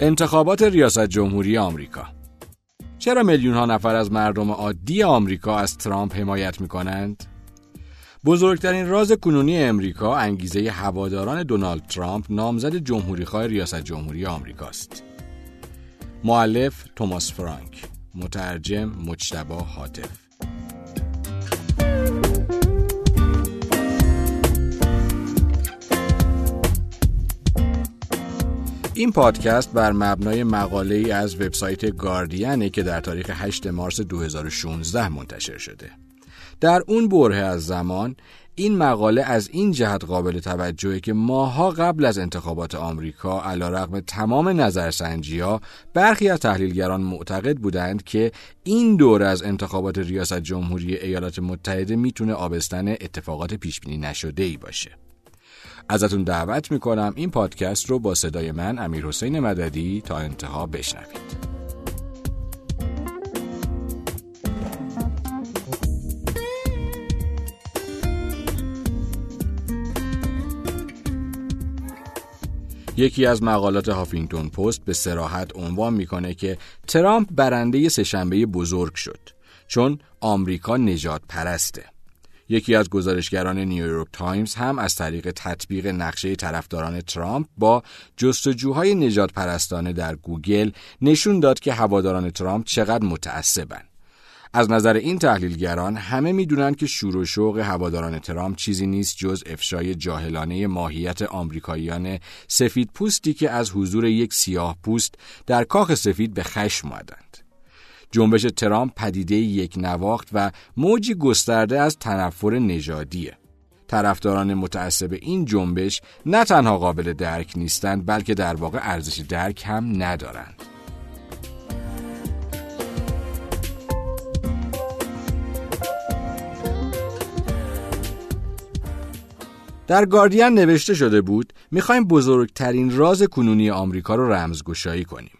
انتخابات ریاست جمهوری آمریکا چرا میلیون ها نفر از مردم عادی آمریکا از ترامپ حمایت می کنند؟ بزرگترین راز کنونی امریکا انگیزه هواداران دونالد ترامپ نامزد جمهوریخواه ریاست جمهوری آمریکاست. معلف توماس فرانک مترجم مجتبا حاطف این پادکست بر مبنای مقاله ای از وبسایت گاردینه که در تاریخ 8 مارس 2016 منتشر شده. در اون بره از زمان این مقاله از این جهت قابل توجهه که ماها قبل از انتخابات آمریکا علیرغم تمام نظرسنجی ها برخی از تحلیلگران معتقد بودند که این دور از انتخابات ریاست جمهوری ایالات متحده می‌تونه آبستن اتفاقات پیشبینی نشده ای باشه. ازتون دعوت می‌کنم این پادکست رو با صدای من امیر حسین مددی تا انتها بشنوید. یکی از مقالات هافینگتون پست به سراحت عنوان می‌کنه که ترامپ برنده سهشنبه بزرگ شد چون آمریکا نجات پرسته. یکی از گزارشگران نیویورک تایمز هم از طریق تطبیق نقشه طرفداران ترامپ با جستجوهای نژاد پرستانه در گوگل نشون داد که هواداران ترامپ چقدر متعصبن. از نظر این تحلیلگران همه می‌دونند که شور و شوق هواداران ترامپ چیزی نیست جز افشای جاهلانه ماهیت آمریکاییان سفید پوستی که از حضور یک سیاه پوست در کاخ سفید به خشم آمدند. جنبش ترامپ پدیده یک نواخت و موجی گسترده از تنفر نژادیه. طرفداران متعصب این جنبش نه تنها قابل درک نیستند بلکه در واقع ارزش درک هم ندارند. در گاردین نوشته شده بود می‌خوایم بزرگترین راز کنونی آمریکا رو رمزگشایی کنیم.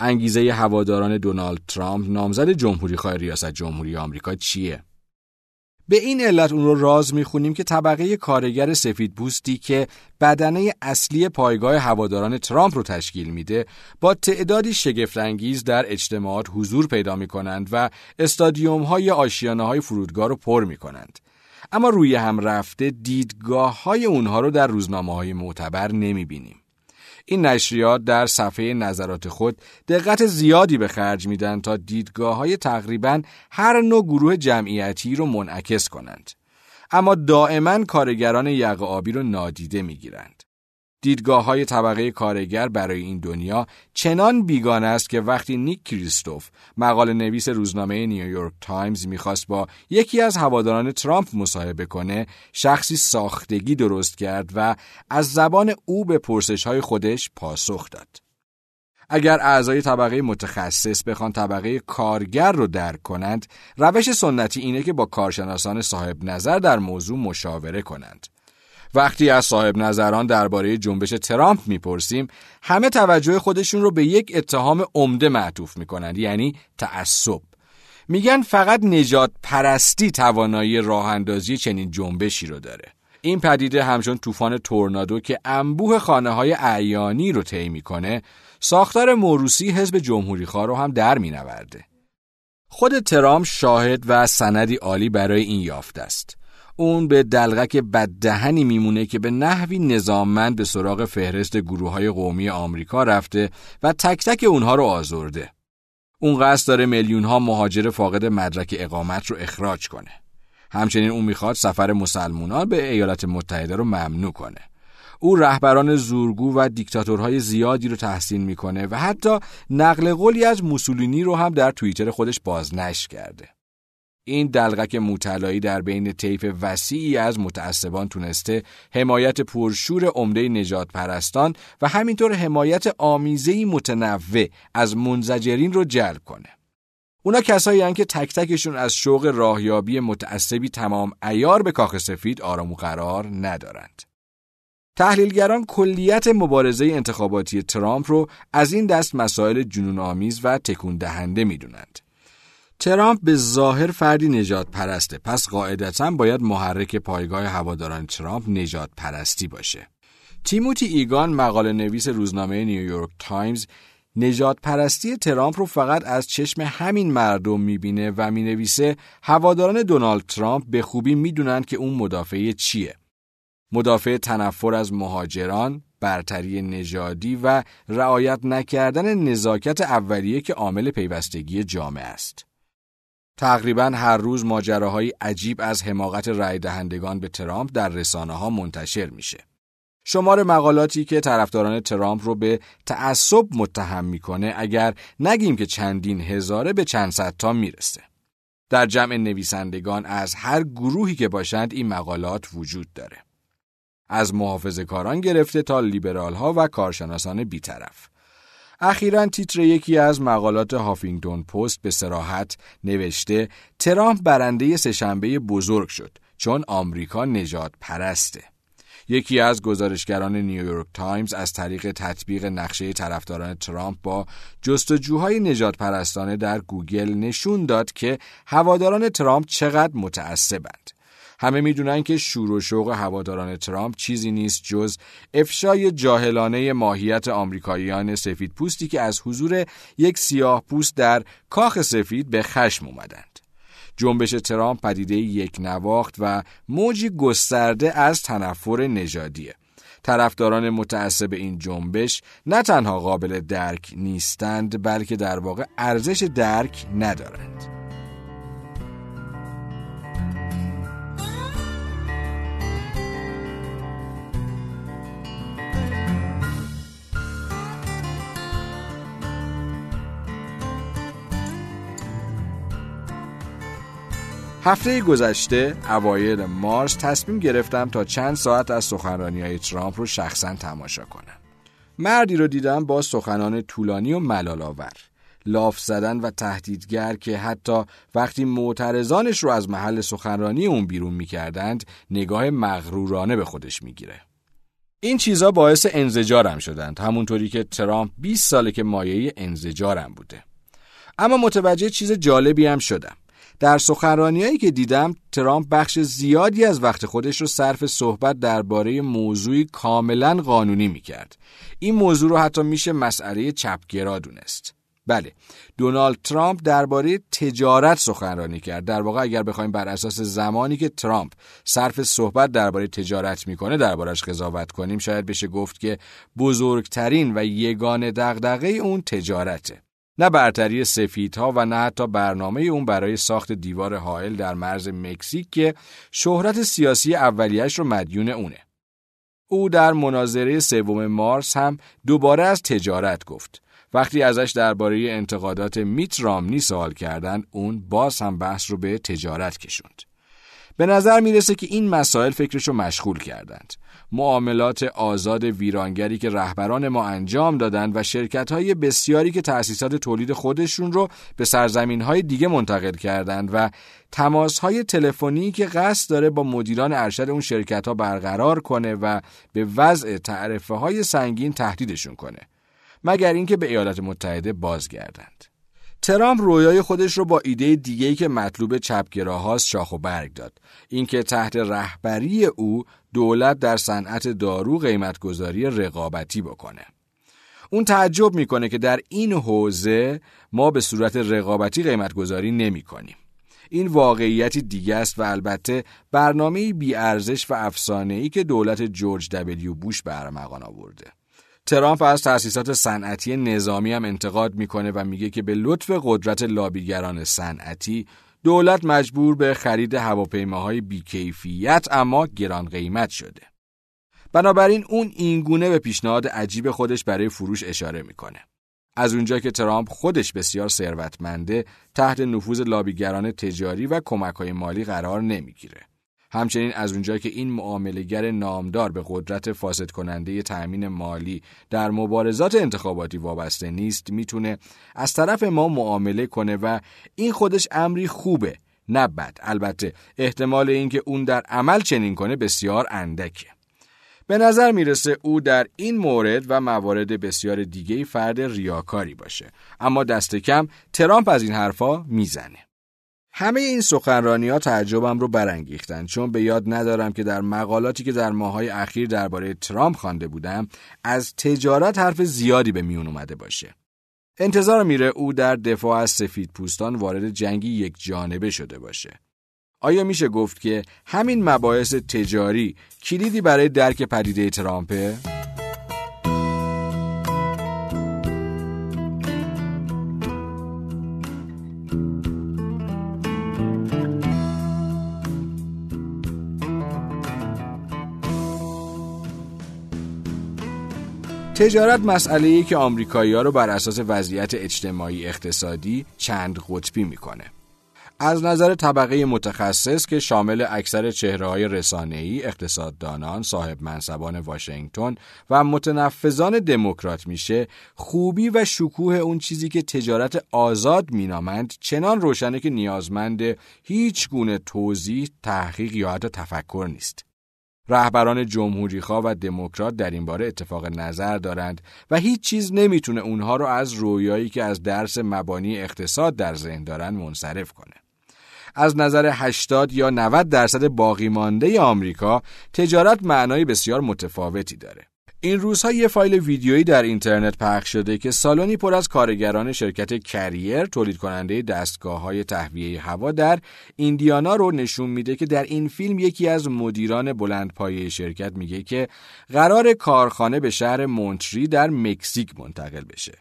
انگیزه هواداران دونالد ترامپ نامزد جمهوریخواه ریاست جمهوری آمریکا چیه؟ به این علت اون رو راز می‌خونیم که طبقه کارگر سفید بوستی که بدنه اصلی پایگاه هواداران ترامپ رو تشکیل میده با تعدادی شگفتانگیز در اجتماعات حضور پیدا می‌کنند و استادیوم های آشیانه های فرودگاه رو پر می‌کنند. اما روی هم رفته دیدگاه های اونها رو در روزنامه های معتبر نمی بینیم. این نشریات در صفحه نظرات خود دقت زیادی به خرج میدن تا دیدگاه های تقریبا هر نوع گروه جمعیتی رو منعکس کنند. اما دائما کارگران یقه آبی رو نادیده می‌گیرند. دیدگاه های طبقه کارگر برای این دنیا چنان بیگانه است که وقتی نیک کریستوف مقاله نویس روزنامه نیویورک تایمز می‌خواست با یکی از هواداران ترامپ مصاحبه کنه شخصی ساختگی درست کرد و از زبان او به پرسش های خودش پاسخ داد. اگر اعضای طبقه متخصص بخوان طبقه کارگر رو درک کنند روش سنتی اینه که با کارشناسان صاحب نظر در موضوع مشاوره کنند وقتی از صاحب نظران درباره جنبش ترامپ می‌پرسیم همه توجه خودشون رو به یک اتهام عمده معطوف می‌کنند یعنی تعصب. میگن فقط نجات پرستی توانایی راه اندازی چنین جنبشی رو داره. این پدیده همچون طوفان تورنادو که انبوه خانه های اعیانی رو طی می‌کنه ساختار موروسی حزب جمهوری خواه رو هم در مینورده. خود ترامپ شاهد و سندی عالی برای این یافت است. اون به دلغک بددهنی میمونه که به نحوی نظاممند به سراغ فهرست گروه های قومی آمریکا رفته و تک تک اونها رو آزرده. اون قصد داره میلیون ها مهاجر فاقد مدرک اقامت رو اخراج کنه. همچنین اون می‌خواد سفر مسلمانان به ایالات متحده رو ممنوع کنه. او رهبران زورگو و دیکتاتورهای زیادی رو تحسین می‌کنه و حتی نقل قولی از موسولینی رو هم در توییتر خودش بازنشر کرده. این دلغک موطلایی در بین طیف وسیعی از متعصبان تونسته حمایت پرشور عمده نجات پرستان و همینطور حمایت آمیزهی متنوع از منزجرین رو جلب کنه. اونا کسایی هن که تک تکشون از شوق راهیابی متعصبی تمام ایار به کاخ سفید آرام و قرار ندارند. تحلیلگران کلیت مبارزه انتخاباتی ترامپ رو از این دست مسائل جنون آمیز و تکون دهنده می‌دونند. ترامپ به ظاهر فردی نجات پرسته پس قاعدتا باید محرک پایگاه هواداران ترامپ نجات پرستی باشه تیموتی ایگان مقاله نویس روزنامه نیویورک تایمز نژاد پرستی ترامپ رو فقط از چشم همین مردم می‌بینه و می‌نویسه هواداران دونالد ترامپ به خوبی می‌دونن که اون مدافع چیه. مدافع تنفر از مهاجران، برتری نژادی و رعایت نکردن نزاکت اولیه که عامل پیوستگی جامعه است. تقریبا هر روز ماجراهای عجیب از حماقت رای دهندگان به ترامپ در رسانه ها منتشر میشه. شمار مقالاتی که طرفداران ترامپ رو به تعصب متهم می‌کنه اگر نگیم که چندین هزاره به چند صد تا می‌رسه. در جمع نویسندگان از هر گروهی که باشند این مقالات وجود داره. از محافظ کاران گرفته تا لیبرال ها و کارشناسان بیطرف. اخیرا تیتر یکی از مقالات هافینگتون پست به سراحت نوشته ترامپ برنده سهشنبه بزرگ شد چون آمریکا نجات پرسته. یکی از گزارشگران نیویورک تایمز از طریق تطبیق نقشه طرفداران ترامپ با جستجوهای نژاد پرستانه در گوگل نشون داد که هواداران ترامپ چقدر متعصبند. همه می‌دونن که شور و شوق هواداران ترامپ چیزی نیست جز افشای جاهلانه ماهیت آمریکاییان سفید پوستی که از حضور یک سیاه پوست در کاخ سفید به خشم اومدند. جنبش ترامپ پدیده یک نواخت و موجی گسترده از تنفر نژادیه. طرفداران متعصب این جنبش نه تنها قابل درک نیستند بلکه در واقع ارزش درک ندارند. هفته گذشته اوایل مارس تصمیم گرفتم تا چند ساعت از سخنرانی های ترامپ رو شخصا تماشا کنم. مردی رو دیدم با سخنان طولانی و ملالآور. لاف زدن و تهدیدگر که حتی وقتی معترضانش رو از محل سخنرانی اون بیرون می‌کردند نگاه مغرورانه به خودش می‌گیره. این چیزا باعث انزجارم شدند همونطوری که ترامپ 20 ساله که مایه انزجارم بوده. اما متوجه چیز جالبی هم شدم. در سخنرانیایی که دیدم ترامپ بخش زیادی از وقت خودش رو صرف صحبت درباره موضوعی کاملا قانونی می‌کرد. این موضوع رو حتی میشه مسئله چپگرا دونست. بله دونالد ترامپ درباره تجارت سخنرانی کرد در واقع اگر بخوایم بر اساس زمانی که ترامپ صرف صحبت درباره تجارت می‌کنه دربارش قضاوت کنیم شاید بشه گفت که بزرگترین و یگانه دغدغه اون تجارته نه برتری سفیدها و نه حتی برنامه اون برای ساخت دیوار حائل در مرز مکزیک که شهرت سیاسی اولیش رو مدیون اونه. او در مناظره سوم مارس هم دوباره از تجارت گفت. وقتی ازش درباره انتقادات میت رامنی سوال کردند، اون باز هم بحث رو به تجارت کشوند. به نظر می‌رسه که این مسائل فکرشو مشغول کردند. معاملات آزاد ویرانگری که رهبران ما انجام دادند و شرکت های بسیاری که تأسیسات تولید خودشون رو به سرزمین های دیگه منتقل کردند و تماس های تلفنی که قصد داره با مدیران ارشد اون شرکت ها برقرار کنه و به وضع تعرفه های سنگین تهدیدشون کنه مگر اینکه به ایالات متحده بازگردند. ترامپ رویای خودش رو با ایده دیگه‌ای که مطلوب چپگراهاست شاخ و برگ داد اینکه تحت رهبری او دولت در صنعت دارو قیمتگذاری رقابتی بکنه اون تعجب می‌کنه که در این حوزه ما به صورت رقابتی قیمتگذاری نمی کنیم. این واقعیتی دیگه است و البته برنامه بیارزش و افسانه‌ای که دولت جورج دبلیو بوش به ارمغان آورده. ترامپ از تأسیسات صنعتی نظامی هم انتقاد می‌کنه و میگه که به لطف قدرت لابیگران صنعتی دولت مجبور به خرید هواپیماهای بیکیفیت اما گران قیمت شده. بنابراین اون اینگونه به پیشنهاد عجیب خودش برای فروش اشاره می‌کنه. از اونجا که ترامپ خودش بسیار ثروتمنده تحت نفوذ لابیگران تجاری و کمک های مالی قرار نمی‌گیره. همچنین از اونجا که این معاملهگر نامدار به قدرت فاسد کننده تأمین مالی در مبارزات انتخاباتی وابسته نیست می‌تونه از طرف ما معامله کنه و این خودش امری خوبه نه بد. البته احتمال اینکه اون در عمل چنین کنه بسیار اندکه. به نظر می‌رسه او در این مورد و موارد بسیار دیگه فرد ریاکاری باشه. اما دست کم ترامپ از این حرفا می‌زنه. همه این سخنرانی ها تعجبم رو برانگیختند چون به یاد ندارم که در مقالاتی که در ماهای اخیر درباره ترامپ خوانده بودم از تجارت حرف زیادی به میون اومده باشه. انتظار میره او در دفاع از سفید پوستان وارد جنگی یک جانبه شده باشه. آیا میشه گفت که همین مباحث تجاری کلیدی برای درک پدیده ترامپه؟ تجارت مسئله ای که آمریکایی ها رو بر اساس وضعیت اجتماعی اقتصادی چند قطبی می‌کنه. از نظر طبقه متخصص که شامل اکثر چهره های رسانه‌ای، اقتصاددانان، صاحب منصبان واشنگتن و متنفذان دموکرات میشه، خوبی و شکوه اون چیزی که تجارت آزاد مینامند چنان روشنه که نیازمند هیچ گونه توضیح، تحقیق یا حتی تفکر نیست. رهبران جمهوریخواه و دموکرات در این باره اتفاق نظر دارند و هیچ چیز نمی‌تونه اونها رو از رویایی که از درس مبانی اقتصاد در ذهن دارند منصرف کنه. از نظر 80 یا 90 درصد باقی مانده آمریکا تجارت معنای بسیار متفاوتی داره. این روزها یه فایل ویدیویی در اینترنت پخش شده که سالنی پر از کارگران شرکت کریر تولید کننده دستگاه های تهویه هوا در ایندیانا رو نشون میده که در این فیلم یکی از مدیران بلندپایه شرکت میگه که قرار کارخانه به شهر مونتری در مکزیک منتقل بشه.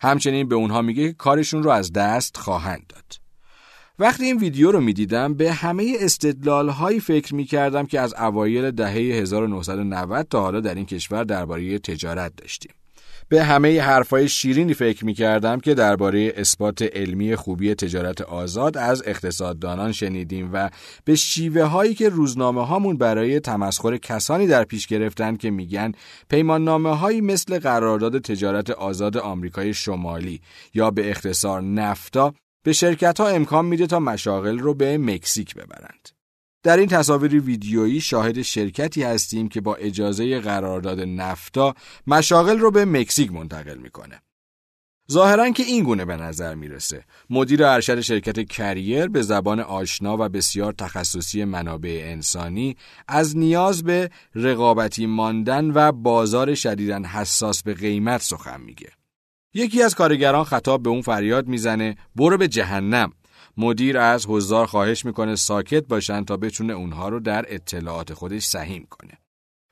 همچنین به اونها میگه که کارشون رو از دست خواهند داد. وقتی این ویدیو رو می‌دیدم به همه استدلال هایی فکر می کردم که از اوایل دهه 1990 تا حالا در این کشور درباره تجارت داشتیم. به همه حرفای شیرینی فکر می کردم که درباره اثبات علمی خوبی تجارت آزاد از اقتصاددانان شنیدیم و به شیوه هایی که روزنامه هامون برای تمسخر کسانی در پیش گرفتن که میگن پیمان نامه هایی مثل قرارداد تجارت آزاد آمریکای شمالی یا به اختصار نفتا به شرکت ها امکان میده تا مشاغل رو به مکزیک ببرند. در این تصاویر ویدیویی شاهد شرکتی هستیم که با اجازه قرارداد نفتا مشاغل رو به مکزیک منتقل می‌کنه. ظاهرا که این گونه به نظر می‌رسه. مدیر ارشد شرکت کریر به زبان آشنا و بسیار تخصصی منابع انسانی از نیاز به رقابتی ماندن و بازار شدیدن حساس به قیمت سخن میگه. یکی از کارگران خطاب به اون فریاد می‌زنه برو به جهنم. مدیر از حضار خواهش می‌کنه ساکت باشن تا بتونه اونها رو در اطلاعات خودش سهیم کنه.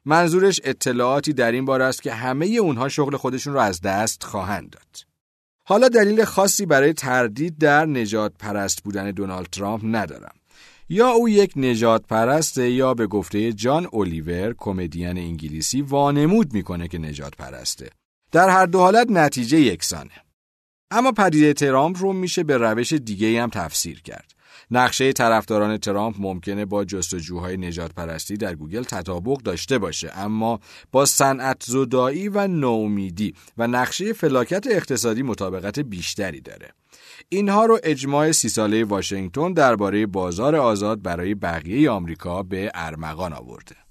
منظورش اطلاعاتی در این بار است که همه اونها شغل خودشون رو از دست خواهند داد. حالا دلیل خاصی برای تردید در نجات پرست بودن دونالد ترامپ ندارم. یا او یک نجات پرسته یا به گفته جان اولیور کمدین انگلیسی وانمود می‌کنه که نجات پرسته. در هر دو حالت نتیجه یکسانه. اما پدیده ترامپ رو میشه به روش دیگه هم تفسیر کرد. نقشه طرفداران ترامپ ممکنه با جستجوهای نجات پرستی در گوگل تطابق داشته باشه اما با صنعت زدایی و نومیدی و نقشه فلاکت اقتصادی مطابقت بیشتری داره. اینها رو اجماع سی ساله واشنگتن درباره بازار آزاد برای بقیه آمریکا به ارمغان آورده.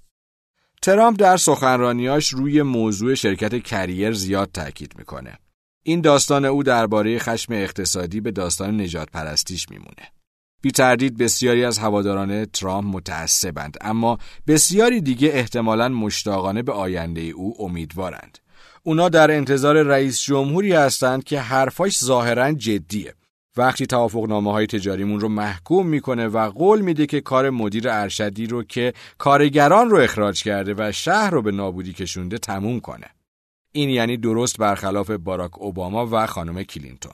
ترامپ در سخنرانیاش روی موضوع شرکت کریر زیاد تاکید می‌کنه. این داستان او درباره خشم اقتصادی به داستان نجات پرستیش میمونه. بی تردید بسیاری از هواداران ترامپ متعصبند اما بسیاری دیگه احتمالاً مشتاقانه به آینده او امیدوارند. اونا در انتظار رئیس جمهوری هستند که حرفاش ظاهرا جدیه وقتی توافقنامه های تجاریمون رو محکوم می‌کنه و قول میده که کار مدیر ارشدی رو که کارگران رو اخراج کرده و شهر رو به نابودی کشونده تموم کنه. این یعنی درست برخلاف باراک اوباما و خانم کلینتون.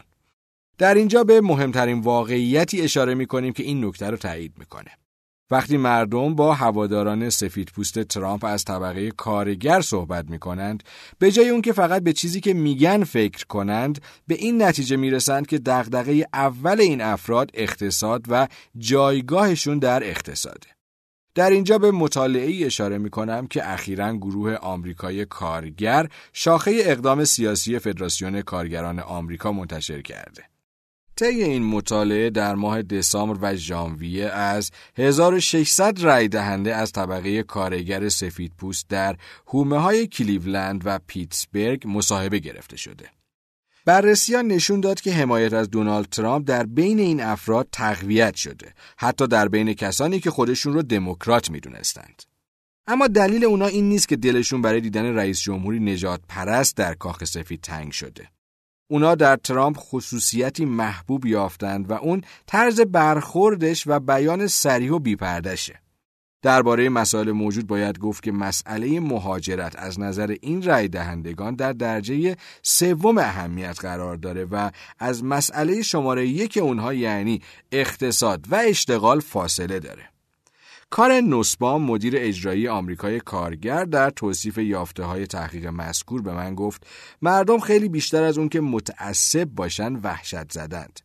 در اینجا به مهمترین واقعیتی اشاره می‌کنیم که این نکته رو تایید می‌کنه. وقتی مردم با هواداران سفید پوست ترامپ از طبقه کارگر صحبت می کنند به جای اون که فقط به چیزی که میگن فکر کنند به این نتیجه می‌رسند که دغدغه اول این افراد اقتصاد و جایگاهشون در اقتصاده در اینجا به مطالعه ای اشاره می کنم که اخیرا گروه آمریکای کارگر شاخه اقدام سیاسی فدراسیون کارگران آمریکا منتشر کرده. طی این مطالعه در ماه دسامبر و ژانویه از 1600 رای دهنده از طبقه کارگر سفید پوست در هومه های کلیولند و پیتسبرگ مصاحبه گرفته شده. بررسی ها نشون داد که حمایت از دونالد ترامپ در بین این افراد تقویت شده حتی در بین کسانی که خودشون رو دموکرات می‌دونستند اما دلیل اونا این نیست که دلشون برای دیدن رئیس جمهوری نجات پرست در کاخ سفید تنگ شده اونا در ترامپ خصوصیتی محبوب یافتند و اون طرز برخوردش و بیان سریح و بیپردشه درباره مسائل موجود باید گفت که مسئله مهاجرت از نظر این رای دهندگان در درجه سوم اهمیت قرار داره و از مسئله شماره یک اونها یعنی اقتصاد و اشتغال فاصله داره. کار نوسبام مدیر اجرایی آمریکای کارگر در توصیف یافته های تحقیق مذکور به من گفت مردم خیلی بیشتر از اون که متعصب باشن وحشت زدند.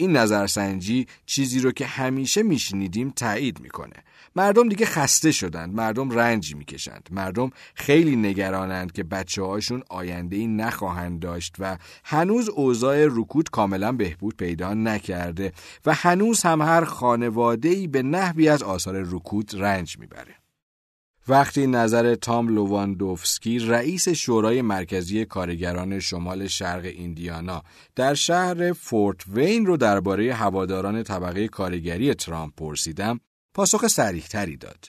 این نظرسنجی چیزی رو که همیشه میشنیدیم تایید می‌کنه. مردم دیگه خسته شدند. مردم رنج می‌کشند. مردم خیلی نگرانند که بچه هاشون آینده ای نخواهند داشت و هنوز اوضاع رکود کاملا بهبود پیدا نکرده و هنوز هم هر خانواده ای به نحوی از آثار رکود رنج می‌بره. وقتی نظر تام لواندوفسکی رئیس شورای مرکزی کارگران شمال شرق ایندیانا در شهر فورت وین رو درباره هواداران طبقه کارگری ترامپ پرسیدم پاسخ صریح‌تری داد.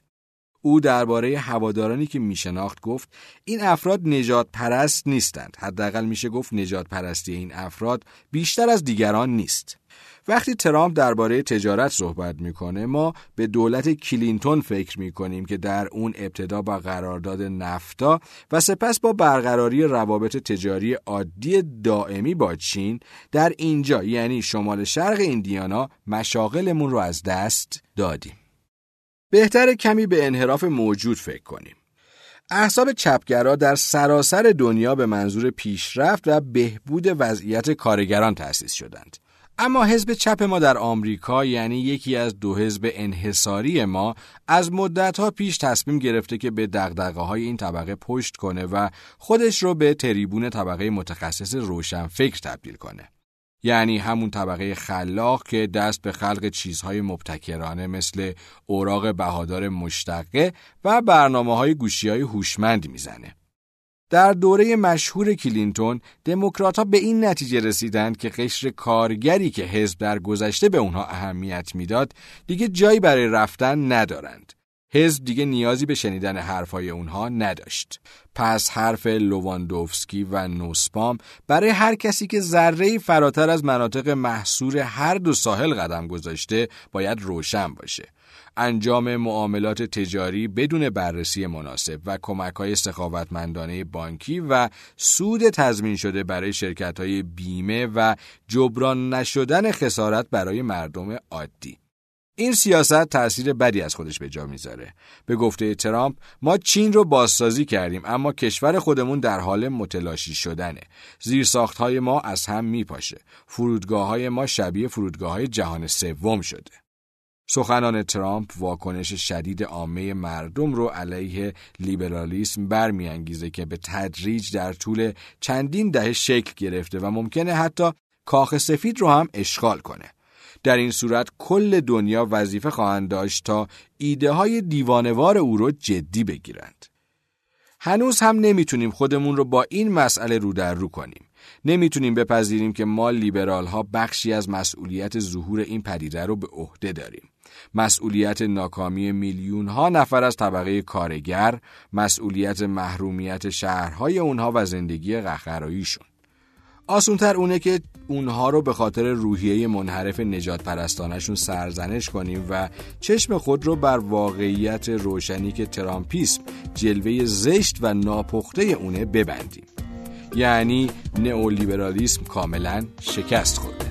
او درباره هوادارانی که میشناخت گفت این افراد نژاد پرست نیستند. حداقل میشه گفت نژاد پرستی این افراد بیشتر از دیگران نیست. وقتی ترامپ درباره تجارت صحبت می‌کنه ما به دولت کلینتون فکر می‌کنیم که در اون ابتدا با قرارداد نفتا و سپس با برقراری روابط تجاری عادی دائمی با چین در اینجا یعنی شمال شرق ایندیانا مشاغلمون رو از دست دادیم. بهتر کمی به انحراف موجود فکر کنیم. احساب چپگرا در سراسر دنیا به منظور پیشرفت و بهبود وضعیت کارگران تأسیس شدند. اما حزب چپ ما در آمریکا یعنی یکی از دو حزب انحصاری ما از مدتها پیش تصمیم گرفته که به دقدقه های این طبقه پشت کنه و خودش رو به تریبون طبقه متخصص روشنفکر تبدیل کنه. یعنی همون طبقه خلاق که دست به خلق چیزهای مبتکرانه مثل اوراق بهادار مشتقه و برنامه های گوشی های هوشمند می‌زنه. در دوره مشهور کلینتون دموکرات به این نتیجه رسیدند که قشر کارگری که حزب در گذشته به اونها اهمیت می‌داد دیگه جایی برای رفتن ندارند. حزب دیگه نیازی به شنیدن حرفهای اونها نداشت. پس حرف لواندوفسکی و نوسپام برای هر کسی که ذره فراتر از مناطق محصور هر دو ساحل قدم گذاشته باید روشن باشه. انجام معاملات تجاری بدون بررسی مناسب و کمک های سخاوتمندانه بانکی و سود تضمین شده برای شرکت های بیمه و جبران نشدن خسارت برای مردم عادی این سیاست تأثیر بدی از خودش به جا می‌ذاره. به گفته ترامپ ما چین رو بازسازی کردیم اما کشور خودمون در حال متلاشی شدنه. زیرساخت های ما از هم میپاشه. فرودگاه های ما شبیه فرودگاه های جهان سوم شده. سخنان ترامپ واکنش شدید عامه مردم رو علیه لیبرالیسم برمیانگیزه که به تدریج در طول چندین دهه شکل گرفته و ممکنه حتی کاخ سفید رو هم اشغال کنه. در این صورت کل دنیا وظیفه خواهند داشت تا ایده های دیوانوار او رو جدی بگیرند. هنوز هم نمی‌تونیم خودمون رو با این مسئله رو در رو کنیم. نمی‌تونیم بپذیریم که ما لیبرال ها بخشی از مسئولیت ظهور این پدیده رو به عهده داریم. مسئولیت ناکامی میلیون ها نفر از طبقه کارگر، مسئولیت محرومیت شهرهای اونها و زندگی قهقراییشون. آسونتر اونه که اونها رو به خاطر روحیه منحرف نجات پرستانشون سرزنش کنیم و چشم خود رو بر واقعیت روشنی که ترامپیسم جلوه زشت و ناپخته اونه ببندیم یعنی نئولیبرالیسم کاملا شکست خورده.